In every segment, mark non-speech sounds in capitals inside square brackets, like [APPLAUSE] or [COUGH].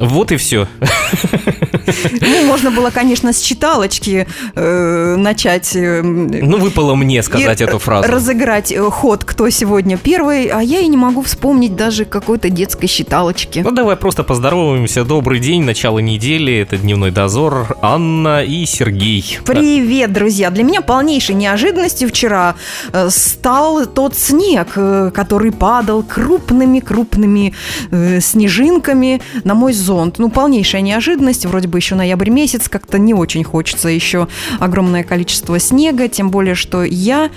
Вот и все. Ну, можно было, конечно, с читалочки э, начать. Э, ну, выпало мне сказать эту фразу. Разыграть э, ход, кто сегодня первый, а я и не могу вспомнить даже какой-то детской считалочки. Ну, давай просто поздороваемся. Добрый день, начало недели, это Дневной дозор, Анна и Сергей. Привет, друзья. Для меня полнейшей неожиданностью вчера э, стал тот снег, который падал крупными-крупными снежинками на мой зон горизонт. Ну, полнейшая неожиданность. Вроде бы еще ноябрь месяц, как-то не очень хочется еще огромное количество снега, тем более, что я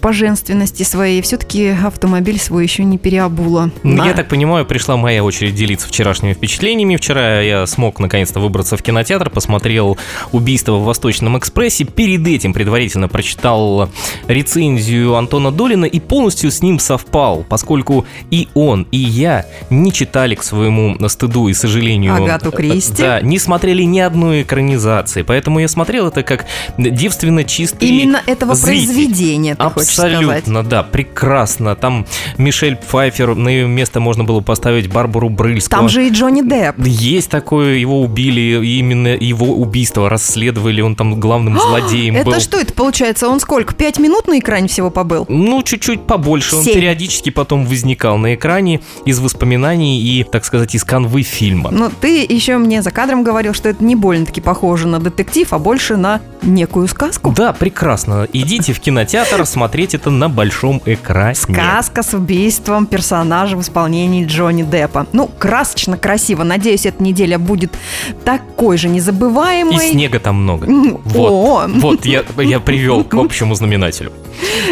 по женственности своей все-таки автомобиль свой еще не переобула. Ну, я так понимаю, пришла моя очередь делиться вчерашними впечатлениями. Вчера я смог наконец-то выбраться в кинотеатр, посмотрел «Убийство в Восточном экспрессе». Перед этим предварительно прочитал рецензию Антона Долина и полностью с ним совпал, поскольку и он, и я не читали к своему стыду стыду и сожалению... Агату Кристи. Да, не смотрели ни одной экранизации, поэтому я смотрел это как девственно чистый Именно этого зритель. произведения, ты Абсолютно, да, прекрасно. Там Мишель Пфайфер, на ее место можно было поставить Барбару Брыльского. Там же и Джонни Депп. Есть такое, его убили, именно его убийство расследовали, он там главным злодеем это был. Это что это получается? Он сколько, пять минут на экране всего побыл? Ну, чуть-чуть побольше. Он периодически потом возникал на экране из воспоминаний и, так сказать, из канвы фильма. Ну, ты еще мне за кадром говорил, что это не больно-таки похоже на детектив, а больше на некую сказку. Да, прекрасно. Идите в кинотеатр смотреть это на большом экране. Сказка с убийством персонажа в исполнении Джонни Деппа. Ну, красочно, красиво. Надеюсь, эта неделя будет такой же незабываемой. И снега там много. Вот, О! вот я, я привел к [LAUGHS] общему знаменателю.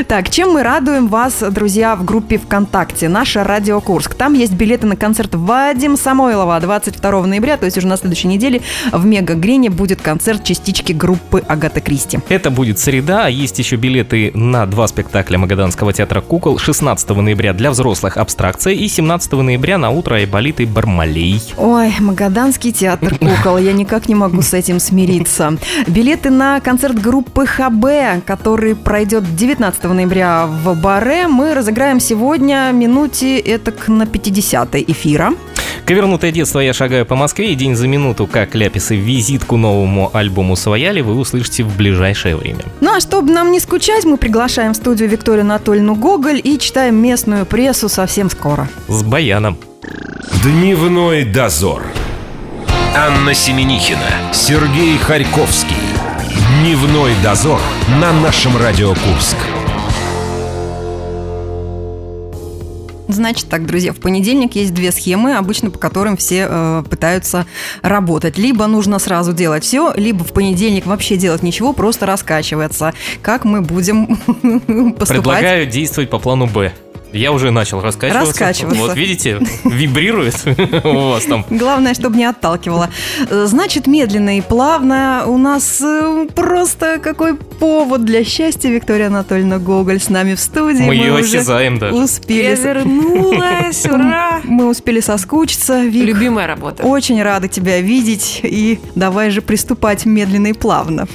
Так, чем мы радуем вас, друзья, в группе ВКонтакте? Наша Радио Курск. Там есть билеты на концерт Вадим Самойлова 22 ноября, то есть уже на следующей неделе в Мега Грине будет концерт частички группы Агата Кристи. Это будет среда, а есть еще билеты на два спектакля Магаданского театра кукол 16 ноября для взрослых «Абстракция» и 17 ноября на утро Айболит и Бармалей. Ой, Магаданский театр кукол, я никак не могу с этим смириться. Билеты на концерт группы ХБ, который пройдет 9 19 ноября в Баре мы разыграем сегодня минуте это на 50 эфира. Ковернутое детство «Я шагаю по Москве» и день за минуту, как ляписы визитку новому альбому «Свояли» вы услышите в ближайшее время. Ну а чтобы нам не скучать, мы приглашаем в студию Викторию Анатольевну Гоголь и читаем местную прессу совсем скоро. С баяном. Дневной дозор. Анна Семенихина, Сергей Харьковский. Дневной дозор на нашем Радио Курск. Значит так, друзья, в понедельник есть две схемы, обычно по которым все э, пытаются работать. Либо нужно сразу делать все, либо в понедельник вообще делать ничего, просто раскачиваться. Как мы будем [LAUGHS] поступать? Предлагаю действовать по плану Б. Я уже начал раскачиваться. Раскачиваться. Вот видите, вибрирует [LAUGHS] у вас там. Главное, чтобы не отталкивало. Значит, медленно и плавно. У нас э, просто какой повод для счастья. Виктория Анатольевна Гоголь с нами в студии. Мы, Мы ее осязаем даже. Успели. Я вернулась, [LAUGHS] ура! Мы успели соскучиться. Вик, Любимая работа. Очень рада тебя видеть. И давай же приступать медленно и плавно.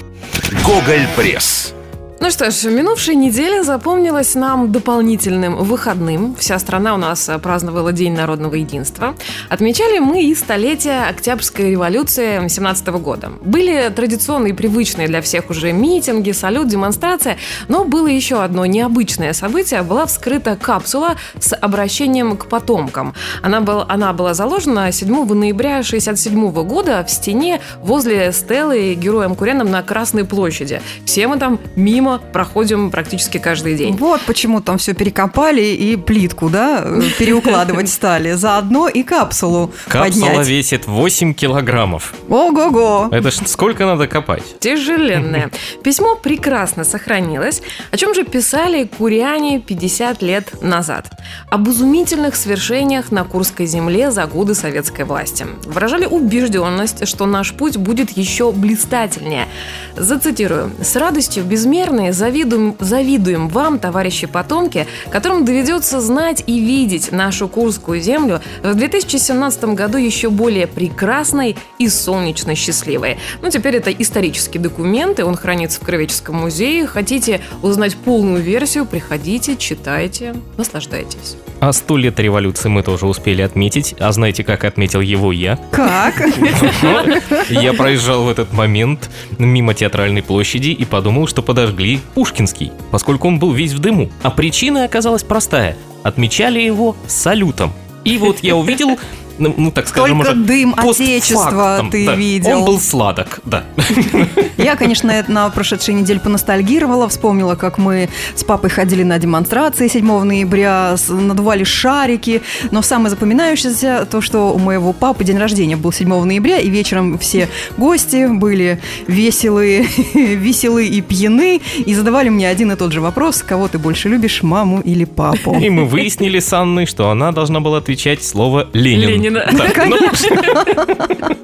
Гоголь Пресс. Ну что ж, минувшая неделя запомнилась нам дополнительным выходным. Вся страна у нас праздновала День народного единства. Отмечали мы и столетие Октябрьской революции 17 года. Были традиционные привычные для всех уже митинги, салют, демонстрация, но было еще одно необычное событие. Была вскрыта капсула с обращением к потомкам. Она, был, она была заложена 7 ноября 67 года в стене возле стелы героем Куреном на Красной площади. Все мы там мимо мимо проходим практически каждый день. Вот почему там все перекопали и плитку, да, переукладывать [LAUGHS] стали. Заодно и капсулу Капсула поднять. весит 8 килограммов. Ого-го! Это ж сколько надо копать? Тяжеленное. [LAUGHS] Письмо прекрасно сохранилось. О чем же писали куряне 50 лет назад? Об изумительных свершениях на Курской земле за годы советской власти. Выражали убежденность, что наш путь будет еще блистательнее. Зацитирую. «С радостью безмерной благодарны, завидуем, завидуем вам, товарищи потомки, которым доведется знать и видеть нашу Курскую землю в 2017 году еще более прекрасной и солнечно счастливой. Ну, теперь это исторический документ, и он хранится в Кровеческом музее. Хотите узнать полную версию, приходите, читайте, наслаждайтесь. А сто лет революции мы тоже успели отметить. А знаете, как отметил его я? Как? [LAUGHS] Я проезжал в этот момент мимо театральной площади и подумал, что подожгли Пушкинский, поскольку он был весь в дыму. А причина оказалась простая. Отмечали его салютом. И вот я увидел ну, ну, так скажем, Только уже дым Отечества ты да. видел. Он был сладок, да. [LAUGHS] Я, конечно, на прошедшей неделе поностальгировала, вспомнила, как мы с папой ходили на демонстрации 7 ноября, надували шарики, но самое запоминающееся то, что у моего папы день рождения был 7 ноября, и вечером все гости были веселые, [LAUGHS] веселые и пьяны, и задавали мне один и тот же вопрос, кого ты больше любишь, маму или папу? И мы выяснили с Анной, что она должна была отвечать слово «Ленин». Ленина. [LAUGHS]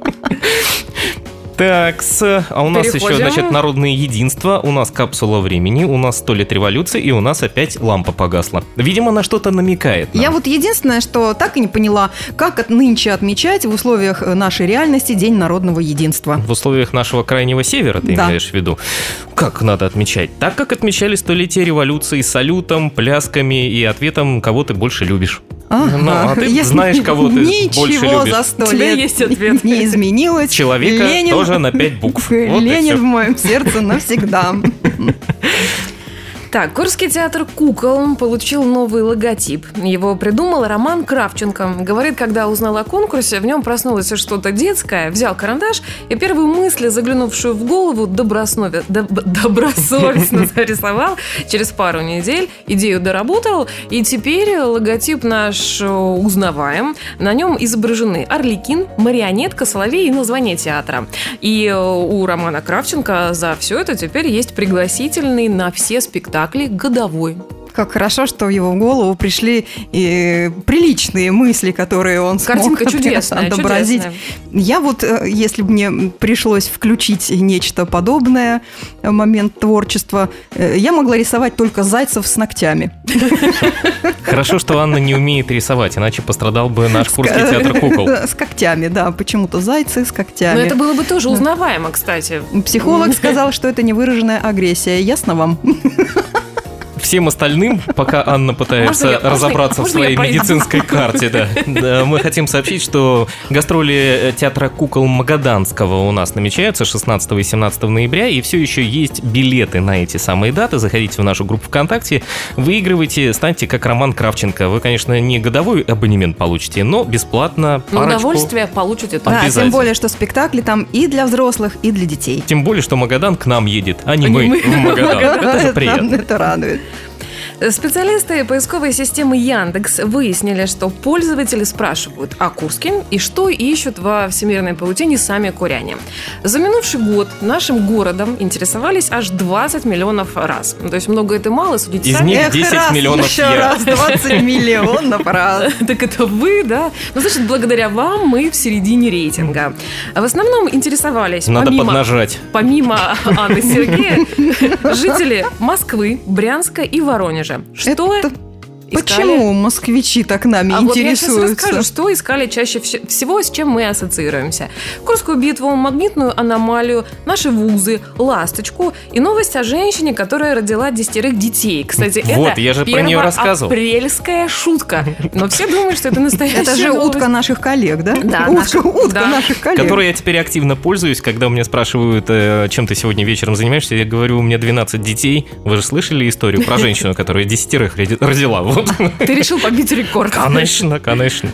Так, ну, с- а у нас еще, Переходим. значит, народное единство, у нас капсула времени, у нас сто лет революции, и у нас опять лампа погасла. Видимо, на что-то намекает. нам. Я вот единственное, что так и не поняла, как от нынче отмечать в условиях э, нашей реальности День народного единства. В условиях нашего крайнего севера, ты Да. имеешь в виду? Как надо отмечать? Так, как отмечали столетие революции салютом, плясками и ответом, кого ты больше любишь. Ага. Ну, а ты Если знаешь, кого ты Ничего больше любишь. за сто У тебя лет есть ответ. не изменилось. Человека Ленин, тоже на пять букв. [LAUGHS] Вот Ленин в моем сердце навсегда. [LAUGHS] Так, Курский театр «Кукол» получил новый логотип. Его придумал Роман Кравченко. Говорит, когда узнал о конкурсе, в нем проснулось что-то детское, взял карандаш и первую мысль, заглянувшую в голову, доброснове- доб- добросовестно [LAUGHS] зарисовал. Через пару недель идею доработал, и теперь логотип наш э, узнаваем. На нем изображены Орликин, марионетка, соловей и название театра. И э, у Романа Кравченко за все это теперь есть пригласительный на все спектакли годовой. Как хорошо, что в его голову пришли и приличные мысли, которые он смог Картинка чудесная, отобразить. чудесная. Я вот, э, если бы мне пришлось включить нечто подобное, э, момент творчества, э, я могла рисовать только зайцев с ногтями. Хорошо, что Анна не умеет рисовать, иначе пострадал бы наш Курский театр кукол. [LAUGHS] С когтями, да, почему-то зайцы с Но когтями. это было бы тоже узнаваемо, кстати. Психолог сказал, что это невыраженная агрессия. Ясно вам? [LAUGHS] Всем остальным, пока Анна пытается Можно я- разобраться в можно я своей медицинской [LAUGHS] карте, да. Да, мы хотим сообщить, что гастроли э, театра кукол Магаданского у нас намечаются 16 и 17 ноября, и все еще есть билеты на эти самые даты. Заходите в нашу группу ВКонтакте, выигрывайте, станьте как Роман Кравченко. Вы, конечно, не годовой абонемент получите, но бесплатно Но парочку. удовольствие получите Да, тем более, что спектакли там и для взрослых, и для детей. Тем более, что Магадан к нам едет, а не А не мы мы. в Магадан. [LAUGHS] Это же Это- приятно. Это радует. Bye. Специалисты поисковой системы Яндекс выяснили, что пользователи спрашивают о Курске и что ищут во всемирной паутине сами куряне. За минувший год нашим городом интересовались аж 20 миллионов раз. Ну, То есть много это мало, судите Из сами. них Эх, 10 раз, миллионов еще я. раз, 20 [LAUGHS] миллионов раз. Так это вы, да? Ну, значит, благодаря вам мы в середине рейтинга. В основном интересовались, Надо помимо, поднажать. помимо Анны Сергея, жители Москвы, Брянска и Воронежа. Что Это искали? Почему москвичи так нами А вот я сейчас интересуются? расскажу, что искали чаще вс- всего, с чем мы ассоциируемся. Курскую битву, магнитную аномалию, наши вузы, ласточку и новость о женщине, которая родила десятерых детей. Кстати, Вот, это я же про неё рассказывал. апрельская шутка. Но все думают, что это настоящая Это же новость. утка наших коллег, да? Да, утка, наших- утка да. наших коллег. Которой я теперь активно пользуюсь, когда у меня спрашивают, э, чем ты сегодня вечером занимаешься, я говорю, у меня 12 детей. Вы же слышали историю про [LAUGHS] женщину, которая десятерых роди- родила? Ты решил побить рекорд. Конечно, конечно.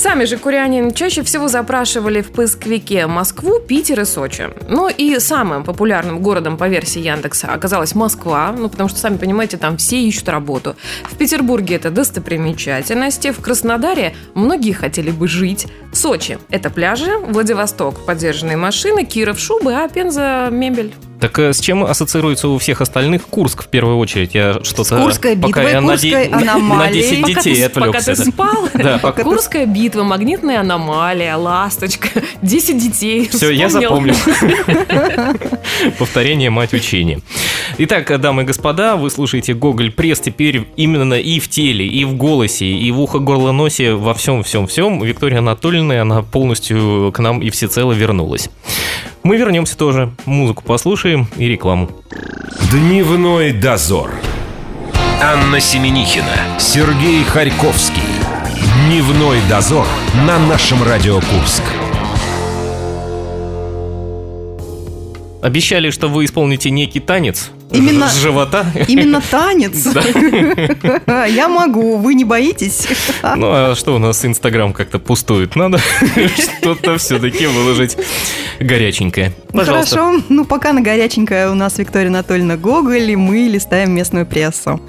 Сами же куряне чаще всего запрашивали в поисковике Москву, Питер и Сочи. Ну и самым популярным городом по версии Яндекса оказалась Москва, ну потому что, сами понимаете, там все ищут работу. В Петербурге это достопримечательности, в Краснодаре многие хотели бы жить. Сочи – это пляжи, Владивосток – поддержанные машины, Киров – шубы, а Пенза – мебель. Так э, с чем ассоциируется у всех остальных Курск в первую очередь? Я что-то... С Курской пока я на де- [LAUGHS] на аномалией. 10 Пока детей ты, пока отвлекся. ты да. спал, [LAUGHS] Да, пока- Курская битва, магнитная аномалия, ласточка, [LAUGHS] 10 детей. Все, я Вспомнил. запомнил. Повторение мать учения. Итак, дамы и господа, вы слушаете Гоголь Пресс теперь именно и в теле, и в голосе, и в ухо, горло, носе, во всем, всем, всем. Виктория Анатольевна, она полностью к нам и всецело вернулась. Мы вернемся тоже, музыку послушаем и рекламу. Дневной дозор. Анна Семенихина, Сергей Харьковский. Дневной дозор на нашем Радио Курск. Обещали, что вы исполните некий танец [LAUGHS] Именно- с живота. Именно танец. [LAUGHS] [LAUGHS] Я могу, вы не боитесь? Ну а что у нас Инстаграм как-то пустует? Надо что-то все-таки выложить горяченькое. Пожалуйста. Хорошо, ну пока на горяченькое у нас Виктория Анатольевна Гоголь, и мы листаем местную прессу.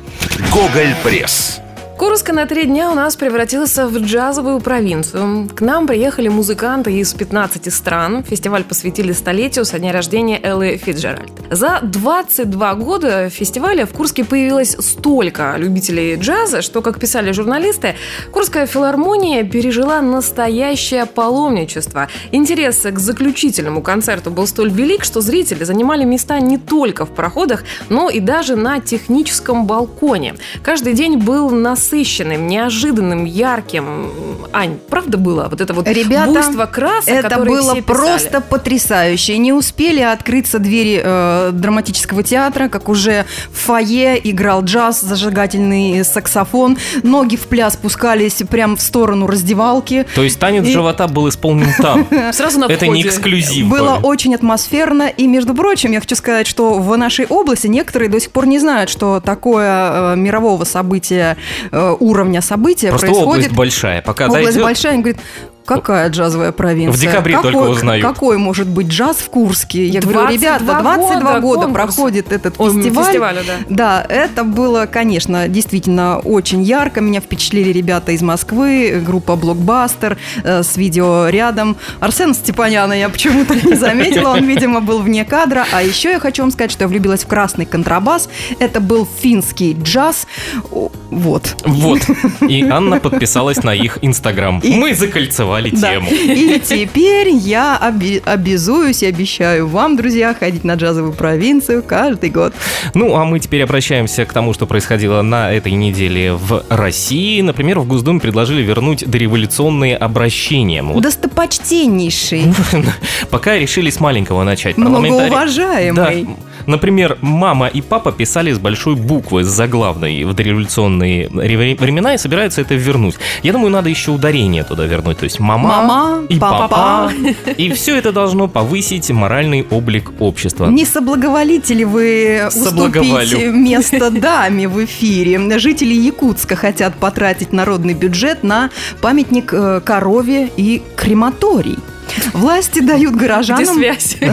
Гоголь Пресс. Курск на три дня у нас превратился в джазовую провинцию. К нам приехали музыканты из 15 стран. Фестиваль посвятили столетию со дня рождения Эллы Фитджеральд. За 22 года фестиваля в Курске появилось столько любителей джаза, что, как писали журналисты, Курская филармония пережила настоящее паломничество. Интерес к заключительному концерту был столь велик, что зрители занимали места не только в проходах, но и даже на техническом балконе. Каждый день был насыщенным, неожиданным, ярким. Ань, правда было? Вот это вот Ребята, буйство красок, Это было просто потрясающе. Не успели открыться двери э, драматического театра, как уже в фойе играл джаз, зажигательный саксофон. Ноги в пляс спускались прямо в сторону раздевалки. То есть танец И- живота был исполнен там. [LAUGHS] Сразу на Это не эксклюзив. Было был. очень атмосферно. И, между прочим, я хочу сказать, что в нашей области некоторые до сих пор не знают, что такое э, мирового события, э, уровня события Просто происходит. область большая. Пока Область дойдет, большая, они говорят, какая джазовая провинция? В декабре какой, только узнают. Какой может быть джаз в Курске? Я говорю, 22 ребята, 22 года года, проходит этот Ой, фестиваль. фестиваля, да. Да, это было, конечно, действительно очень ярко. Меня впечатлили ребята из Москвы, группа Блокбастер э, с видео рядом. Арсена Степаняна я почему-то не заметила, он, видимо, был вне кадра. А еще я хочу вам сказать, что я влюбилась в красный контрабас. Это был финский джаз. О, Вот. Вот. И Анна подписалась на их Инстаграм. И- Мы закольцевали Да. тему. И теперь я обязуюсь и обещаю вам, друзья, ходить на джазовую провинцию каждый год. Ну, а мы теперь обращаемся к тому, что происходило на этой неделе в России. Например, в Госдуме предложили вернуть дореволюционные обращения. Вот Достопочтеннейший, [LAUGHS] пока решили с маленького начать. Многоуважаемый. Да. Например, мама и папа писали с большой буквы, с заглавной в дореволюционные ре- времена и собираются это вернуть. Я думаю, надо еще ударение туда вернуть. То есть мама, Мама, и папа. папа. [LAUGHS] И все это должно повысить моральный облик общества. Не соблаговолите ли вы уступить место даме в эфире? Жители Якутска хотят потратить народный бюджет на памятник э, корове и крематорий. Власти дают Где горожанам... связь? [LAUGHS]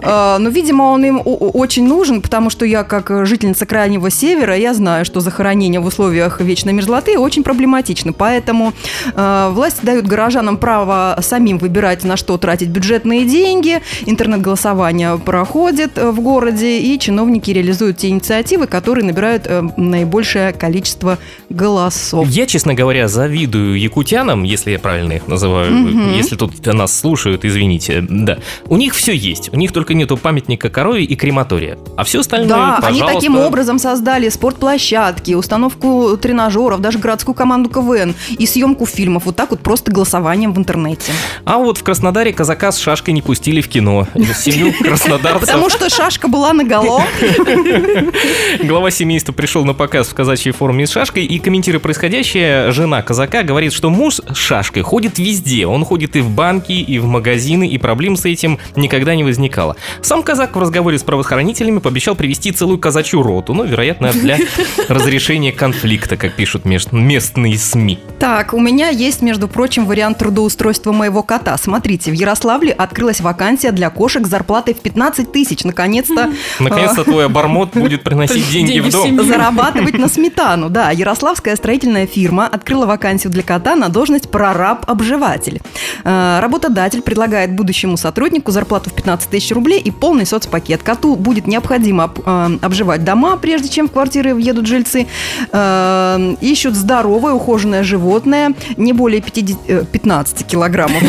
Э, Ну, видимо, он им очень нужен, потому что я, как жительница Крайнего Севера, я знаю, что захоронение в условиях вечной мерзлоты очень проблематично. Поэтому э, власти дают горожанам право самим выбирать, на что тратить бюджетные деньги. Интернет-голосование проходит э, в городе, и чиновники реализуют те инициативы, которые набирают наибольшее количество голосов. Я, честно говоря, завидую якутянам, если я правильно их называю, если тут нас слушают, извините, да. У них все есть, у них только нету памятника корове и крематория, а все остальное, Да, они пожалуйста. таким образом создали спортплощадки, установку тренажеров, даже городскую команду КВН и съемку фильмов. Вот так вот просто голосованием в интернете. А вот в Краснодаре казака с шашкой не пустили в кино. Семью [LAUGHS] краснодарцев. Потому что шашка была наголо. Глава семейства пришел на показ в казачьей форме с шашкой и, комментируя происходящее, жена казака говорит, что муж с шашкой ходит везде. Он ходит и в банки, и в магазины, и проблем с этим никогда не возникало. Сам казак в разговоре с правоохранителями пообещал привести целую казачью роту, ну, вероятно, для [LAUGHS] разрешения конфликта, как пишут местные СМИ. Так, у меня есть, между прочим, вариант трудоустройства моего кота. Смотрите, в Ярославле открылась вакансия для кошек с зарплатой в 15 тысяч. Наконец-то Наконец-то твой обормот будет приносить [LAUGHS] деньги в дом. зарабатывать на сметану. Да, ярославская строительная фирма открыла вакансию для кота на должность прораб-обживатель. Э, Работодатель предлагает будущему сотруднику зарплату в 15 тысяч рублей и полный соцпакет. Коту будет необходимо об- э, обживать дома, прежде чем в квартиры въедут жильцы. Э, Ищут здоровое, ухоженное животное, не более 50, э, 15 килограммов.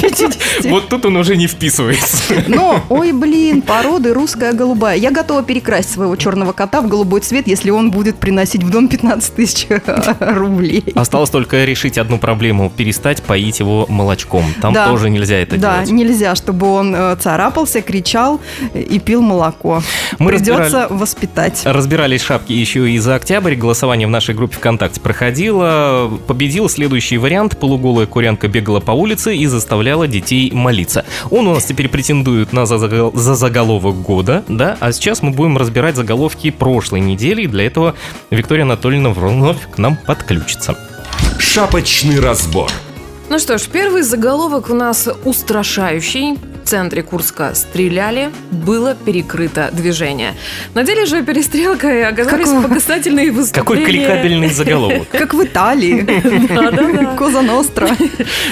50. [LAUGHS] Вот тут он уже не вписывается. Но, ой, блин, породы русская голубая. Я готова перекрасить своего черного кота в голубой цвет, если он будет приносить в дом 15 тысяч [LAUGHS] рублей. Осталось только решить одну проблему – перестать поить его молочком. Там Да. Тоже нельзя это Да, делать. нельзя, чтобы он э, царапался, кричал и пил молоко. Мы Придется воспитать. Разбирались шапки еще и за октябрь. Голосование в нашей группе ВКонтакте проходило. Победил следующий вариант. Полуголая курянка бегала по улице и заставляла детей молиться. Он у нас теперь претендует на за, за заголовок года, да? А сейчас мы будем разбирать заголовки прошлой недели. И для этого Виктория Анатольевна вновь к нам подключится. Шапочный разбор. Ну что ж, первый заголовок у нас устрашающий. В центре Курска стреляли, было перекрыто движение. На деле же перестрелкой оказались Какого? показательные выступления. Какой кликабельный заголовок. Как в Италии. [LAUGHS] Коза Ностра.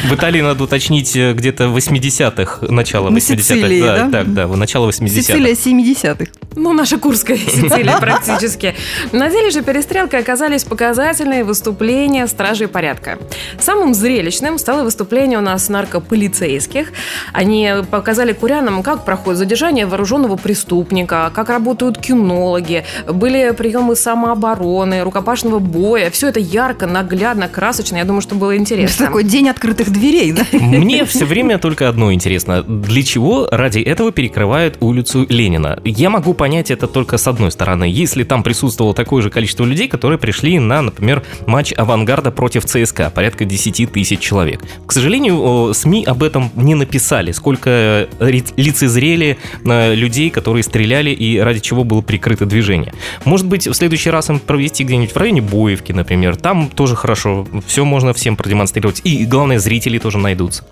В Италии надо уточнить э, где-то 80-х, начало На 80-х. Сицилии, да? Так, да, начало 80-х. Сицилия 70-х. Ну, наша Курская [LAUGHS] Сицилия практически. На деле же перестрелкой оказались показательные выступления стражей порядка. Самым зрелищным стало выступление у нас наркополицейских. Они показали курянам, как проходит задержание вооруженного преступника, как работают кинологи, были приемы самообороны, рукопашного боя. Все это ярко, наглядно, красочно. Я думаю, что было Это интересно. такой день открытых дверей, да? Мне все время только одно интересно. Для чего ради этого перекрывают улицу Ленина? Я могу понять это только с одной стороны. Если там присутствовало такое же количество людей, которые пришли на, например, матч «Авангарда» против ЦСКА, порядка 10 тысяч человек. К сожалению, СМИ об этом не написали, сколько лицезрели э, людей, которые стреляли и ради чего было прикрыто движение. Может быть, в следующий раз им провести где-нибудь в районе Боевки, например. Там тоже хорошо, все можно всем продемонстрировать. И, главное, зрители тоже найдутся.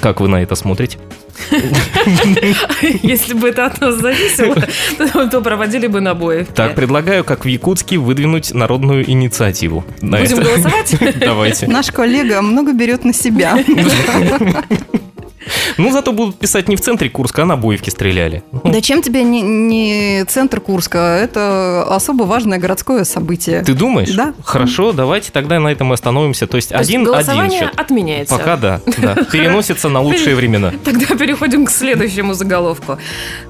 Как вы на это смотрите? [LAUGHS] Если бы это от нас зависело, [LAUGHS] то- проводили бы на боевке. Так, предлагаю, как в Якутске, выдвинуть народную инициативу. Будем голосовать? [LAUGHS] Давайте. Наш коллега много берет на себя. Ну, зато будут писать не в центре Курска, а на Боевке стреляли. Да чем тебе не, не центр Курска? Это особо важное городское событие. Ты думаешь? Да. Хорошо, давайте тогда на этом и остановимся. То есть То один, один голосование счет. отменяется. Пока да, да. [LAUGHS] Переносится на лучшие времена. Тогда переходим к следующему заголовку.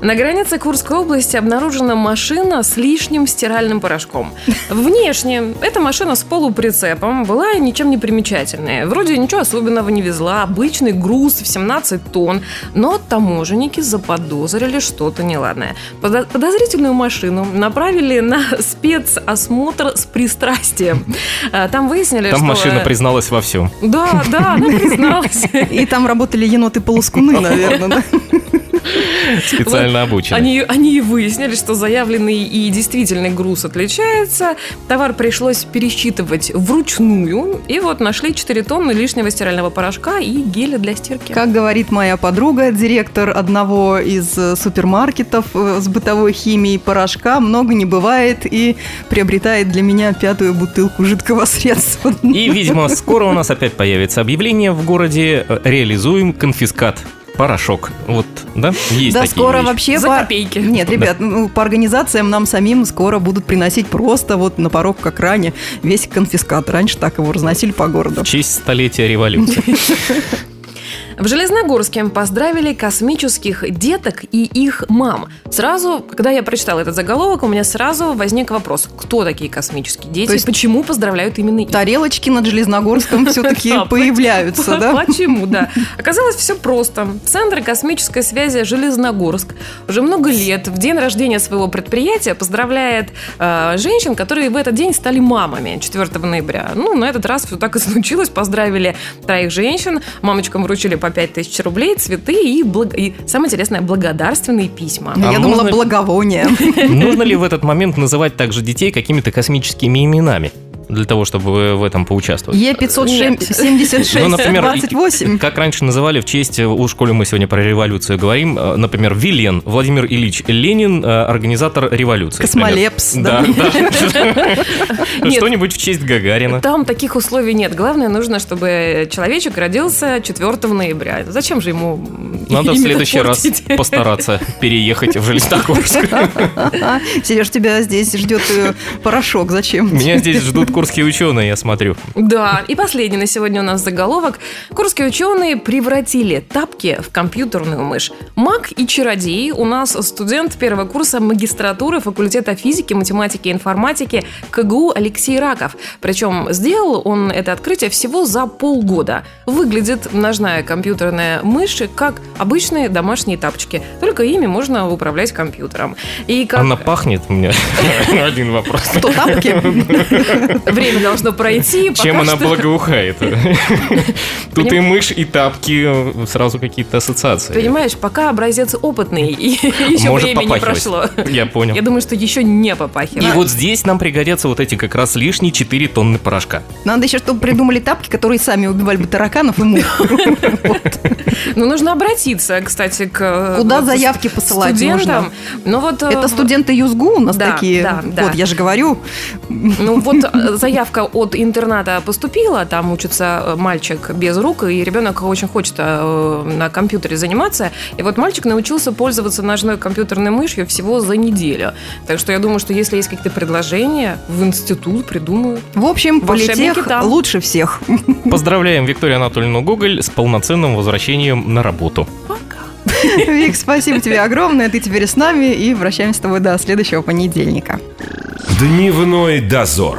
На границе Курской области обнаружена машина с лишним стиральным порошком. [LAUGHS] Внешне эта машина с полуприцепом была ничем не примечательная. Вроде ничего особенного не везла, обычный груз в 17 тонн. Но таможенники заподозрили что-то неладное. Подо- Подозрительную машину направили на [LAUGHS] спецосмотр с пристрастием. А, Там выяснили, Там что... машина э, призналась во всем. Да, да, она призналась. [LAUGHS] И там работали еноты-полускуны, [LAUGHS] наверное, да? [LAUGHS] Специально обученный. Они, они и выяснили, что заявленный и действительный груз отличается. Товар пришлось пересчитывать вручную. И вот нашли 4 тонны лишнего стирального порошка и геля для стирки. Как говорит моя подруга, директор одного из э, супермаркетов э, с бытовой химией порошка, много не бывает и приобретает для меня пятую бутылку жидкого [LAUGHS] средства. И, видимо, скоро у нас опять появится объявление в городе э, «Реализуем конфискат». Порошок. Вот, да? Есть Да, такие скоро вещи. вообще... За по- копейки. Нет, ребят, ну, по организациям нам самим скоро будут приносить просто вот на порог к окране весь конфискат. Раньше так его разносили по городу. В честь столетия революции. [LAUGHS] В Железногорске поздравили космических деток и их мам. Сразу, когда я прочитала этот заголовок, у меня сразу возник вопрос, кто такие космические дети, То есть- почему поздравляют именно их? Тарелочки над Железногорском [LAUGHS] все-таки появляются, да? [LAUGHS] Почему, да? Оказалось, все просто. Центр космической связи Железногорск уже много лет в день рождения своего предприятия поздравляет э, женщин, которые в этот день стали мамами 4 ноября. Ну, на этот раз все так и случилось. Поздравили троих женщин, мамочкам вручили по 5 тысяч рублей, цветы и, благ- и самое интересное, благодарственные письма. А Я думала, благовоние. [LAUGHS] Нужно ли в этот момент называть также детей какими-то космическими именами? Для того, чтобы в этом поучаствовать? Е576 Ну, например, 28. Как раньше называли в честь, у школе мы сегодня про революцию говорим, э, например, Вилен, Владимир Ильич Ленин, э, организатор революции. Космолепс, Да, да. [LAUGHS] Что-нибудь в честь Гагарина. Там таких условий нет. Главное, нужно, чтобы человечек родился 4 ноября. Зачем же ему Надо в следующий раз [LAUGHS] постараться переехать в Железногорск. [LAUGHS] Сереж, тебя здесь ждет э, порошок. Зачем? Меня здесь ждут курские ученые, я смотрю. Да, и последний на сегодня у нас заголовок. Курские ученые превратили тапки в компьютерную мышь. Маг и чародей у нас студент первого курса магистратуры факультета физики, математики и информатики КГУ Алексей Раков. Причем сделал он это открытие всего за полгода. Выглядит ножная компьютерная мышь как обычные домашние тапочки, только ими можно управлять компьютером. И как Она пахнет у меня. [LAUGHS] Один вопрос. Кто тапки? [LAUGHS] время должно пройти, Чем она что- благоухает? [LAUGHS] Тут и мышь, и тапки, сразу какие-то ассоциации. Понимаешь, пока образец опытный, и [LAUGHS] еще время не прошло. Я понял. Я думаю, что еще не И попахивает. вот здесь нам пригодятся вот эти как раз лишние 4 тонны порошка. Надо еще, чтобы придумали тапки, которые сами убивали бы тараканов и мух. [LAUGHS] Ну, нужно обратиться, кстати, к... Куда заявки посылать студентам. нужно? Ну, вот... э, Это студенты ЮЗГУ у нас такие. да, да. Вот, я же говорю. Ну, вот э, заявка от интерната поступила, там учится э, мальчик без рук, и ребенок очень хочет э, на компьютере заниматься. И вот мальчик научился пользоваться ножной компьютерной мышью всего за неделю. Так что я думаю, что если есть какие-то предложения, в институт придумают. В общем, политех там. лучше всех. Поздравляем Викторию Анатольевну Гоголь с полноценным возвращением на работу. Вик, спасибо тебе огромное. Ты теперь с нами и прощаемся с тобой до следующего понедельника. Дневной дозор.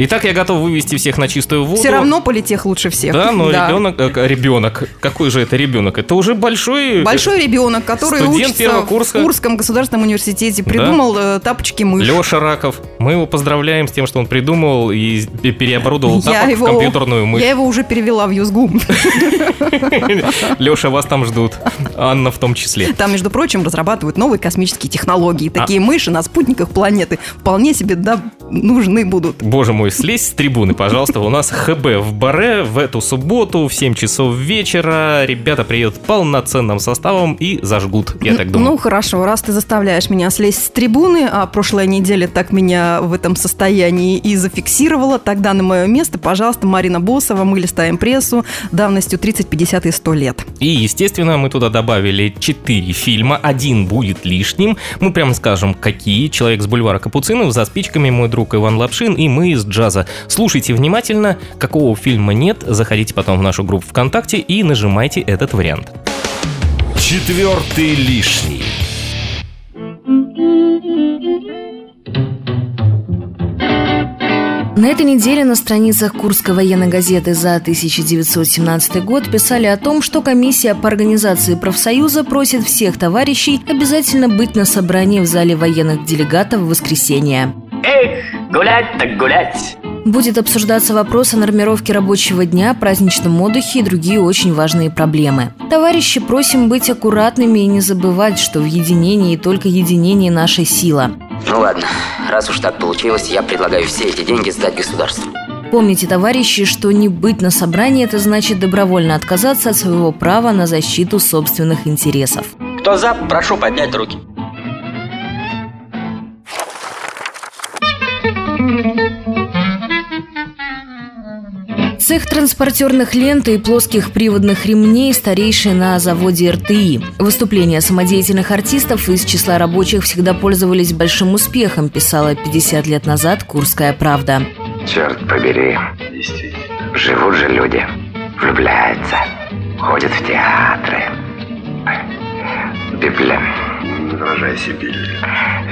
Итак, я готов вывести всех на чистую воду. Все равно политех лучше всех. Да, но ребенок, э, ребенок, какой же это ребенок? Это уже большой... Большой ребенок, который Студент учится первого в курса. Курском государственном университете, придумал э, тапочки мышь. Леша Раков. Мы его поздравляем с тем, что он придумал и пе- переоборудовал Я тапок его- в компьютерную мышь. Я его уже перевела в Юзгу. [LAUGHS] Леша, вас там ждут. Анна в том числе. Там, между прочим, разрабатывают новые космические А. технологии. Такие мыши на спутниках планеты вполне себе да, нужны будут. Боже мой, слезь с трибуны, пожалуйста. У нас ХБ в Баре в эту субботу в 7 часов вечера. Ребята приедут полноценным составом и зажгут, я так думаю. Ну хорошо, раз ты заставляешь меня слезть с трибуны, а прошлая неделя так меня в этом состоянии и зафиксировала, тогда на мое место, пожалуйста, Марина Босова, мы листаем прессу давностью 30, 50 и 100 лет. И, естественно, мы туда добавили 4 фильма. Один будет лишним. Мы прямо скажем, какие. «Человек с бульвара Капуцинов», «За спичками», «Мой друг Иван Лапшин» и «Мы из джаза». Слушайте внимательно, какого фильма нет, заходите потом в нашу группу ВКонтакте и нажимайте этот вариант. Четвертый лишний. На этой неделе на страницах Курской военной газеты за 1917 год писали о том, что комиссия по организации профсоюза просит всех товарищей обязательно быть на собрании в зале военных делегатов в воскресенье. Эх, гулять так гулять. Будет обсуждаться вопрос о нормировке рабочего дня, праздничном отдыхе и другие очень важные проблемы. Товарищи, просим быть аккуратными и не забывать, что в единении и только единение наша сила. Ну ладно, раз уж так получилось, я предлагаю все эти деньги сдать государству. Помните, товарищи, что не быть на собрании – это значит добровольно отказаться от своего права на защиту собственных интересов. Кто за, прошу поднять руки. Цех транспортерных лент и плоских приводных ремней старейший на заводе РТИ. Выступления самодеятельных артистов из числа рабочих всегда пользовались большим успехом, писала 50 лет назад «Курская правда». Черт побери. Живут же люди. Влюбляются. Ходят в театры. В библи...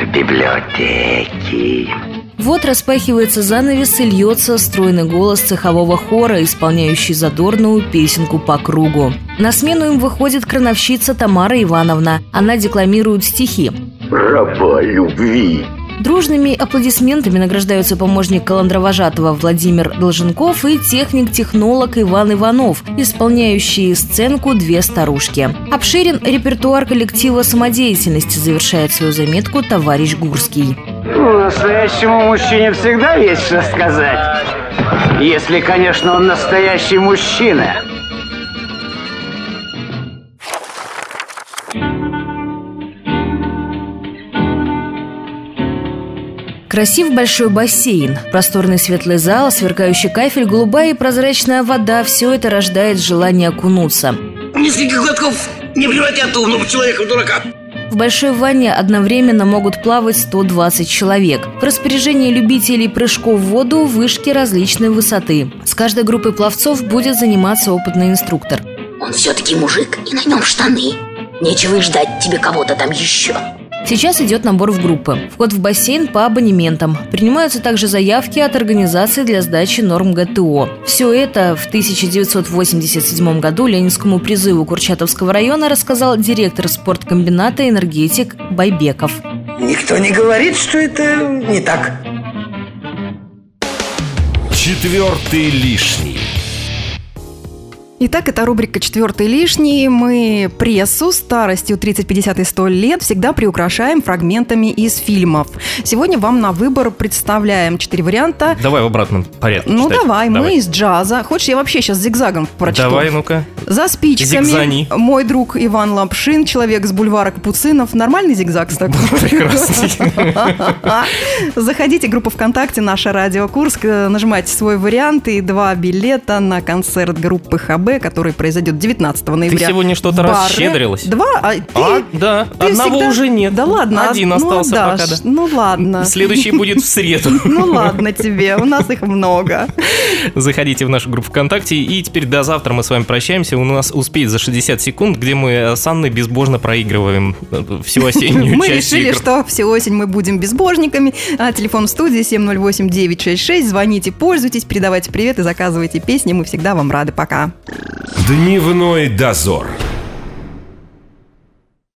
В библиотеки. Вот распахивается занавес и льется стройный голос цехового хора, исполняющий задорную песенку по кругу. На смену им выходит крановщица Тамара Ивановна. Она декламирует стихи. Раба любви. Дружными аплодисментами награждаются помощник Каландровожатого Владимир Долженков и техник-технолог Иван Иванов, исполняющие сценку «Две старушки». Обширен репертуар коллектива самодеятельности, завершает свою заметку товарищ Гурский. Ну, настоящему мужчине всегда есть что сказать. Если, конечно, он настоящий мужчина. Красив большой бассейн, просторный светлый зал, сверкающий кафель, голубая и прозрачная вода – все это рождает желание окунуться. Несколько глотков не превратят умного человека в дурака. В большой ванне одновременно могут плавать 120 человек. В распоряжении любителей прыжков в воду вышки различной высоты. С каждой группой пловцов будет заниматься опытный инструктор. Он все-таки мужик, и на нем штаны. Нечего и ждать тебе кого-то там еще. Сейчас идет набор в группы. Вход в бассейн по абонементам. Принимаются также заявки от организации для сдачи норм ГТО. Все это в 1987 году Ленинскому призыву Курчатовского района рассказал директор спорткомбината «Энергетик» Байбеков. Никто не говорит, что это не так. Четвертый лишний. Итак, это рубрика «Четвертый лишний». Мы прессу старостью 30, 50 и 100 лет всегда приукрашаем фрагментами из фильмов. Сегодня вам на выбор представляем четыре варианта. Давай в обратном порядке Ну читать. давай, мы из джаза. Хочешь, я вообще сейчас зигзагом прочту? Давай, ну-ка. За спичками. Зигзани. Мой друг Иван Лапшин, человек с бульвара Капуцинов. Нормальный зигзаг с такой? [LAUGHS] Прекрасный. [LAUGHS] Заходите в группу ВКонтакте «Наша Радио Курск», нажимайте свой вариант и два билета на концерт группы ХБ, который произойдет 19 ноября. сегодня что-то расщедрилась. Два? А, ты, А, да, ты одного всегда- уже нет. Да ладно. Один а- ну, остался пока, отдашь. да. Ну ладно. Следующий будет в среду. [LAUGHS] Ну ладно тебе, у нас их много. Заходите в нашу группу ВКонтакте. И теперь до завтра мы с вами прощаемся. У нас успеет за 60 секунд, где мы с Анной безбожно проигрываем э, всю [LAUGHS] осеннюю Мы решили, что всю осень мы будем безбожниками. А телефон в студии 708-966. Звоните, пользуйтесь, передавайте привет и заказывайте песни. Мы всегда вам рады. Пока. Дневной дозор.